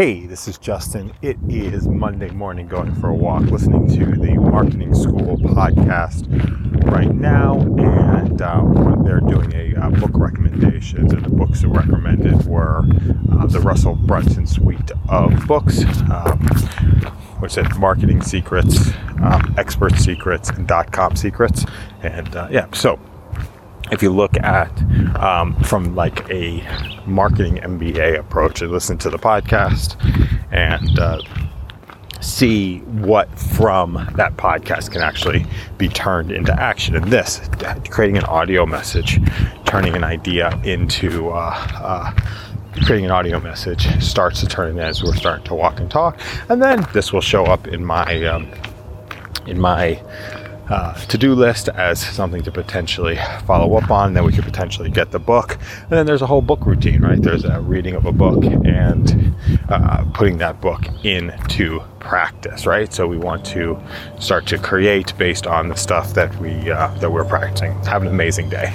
Hey, this is Justin. It is Monday morning going for a walk, listening to the Marketing School podcast right now, and uh, they're doing a uh, book recommendations. And the books that recommended were uh, the Russell Brunson suite of books, um, which said Marketing Secrets, um, Expert Secrets, and Dot Com Secrets. And uh, yeah, so if you look at um, from like a marketing MBA approach and listen to the podcast and uh, see what from that podcast can actually be turned into action. And this, creating an audio message, turning an idea into uh, uh, creating an audio message starts to turn in as we're starting to walk and talk. And then this will show up in my um, in my uh, to-do list as something to potentially follow up on. Then we could potentially get the book, and then there's a whole book routine, right? There's a reading of a book and uh, putting that book into practice, right? So we want to start to create based on the stuff that we uh, that we're practicing. Have an amazing day.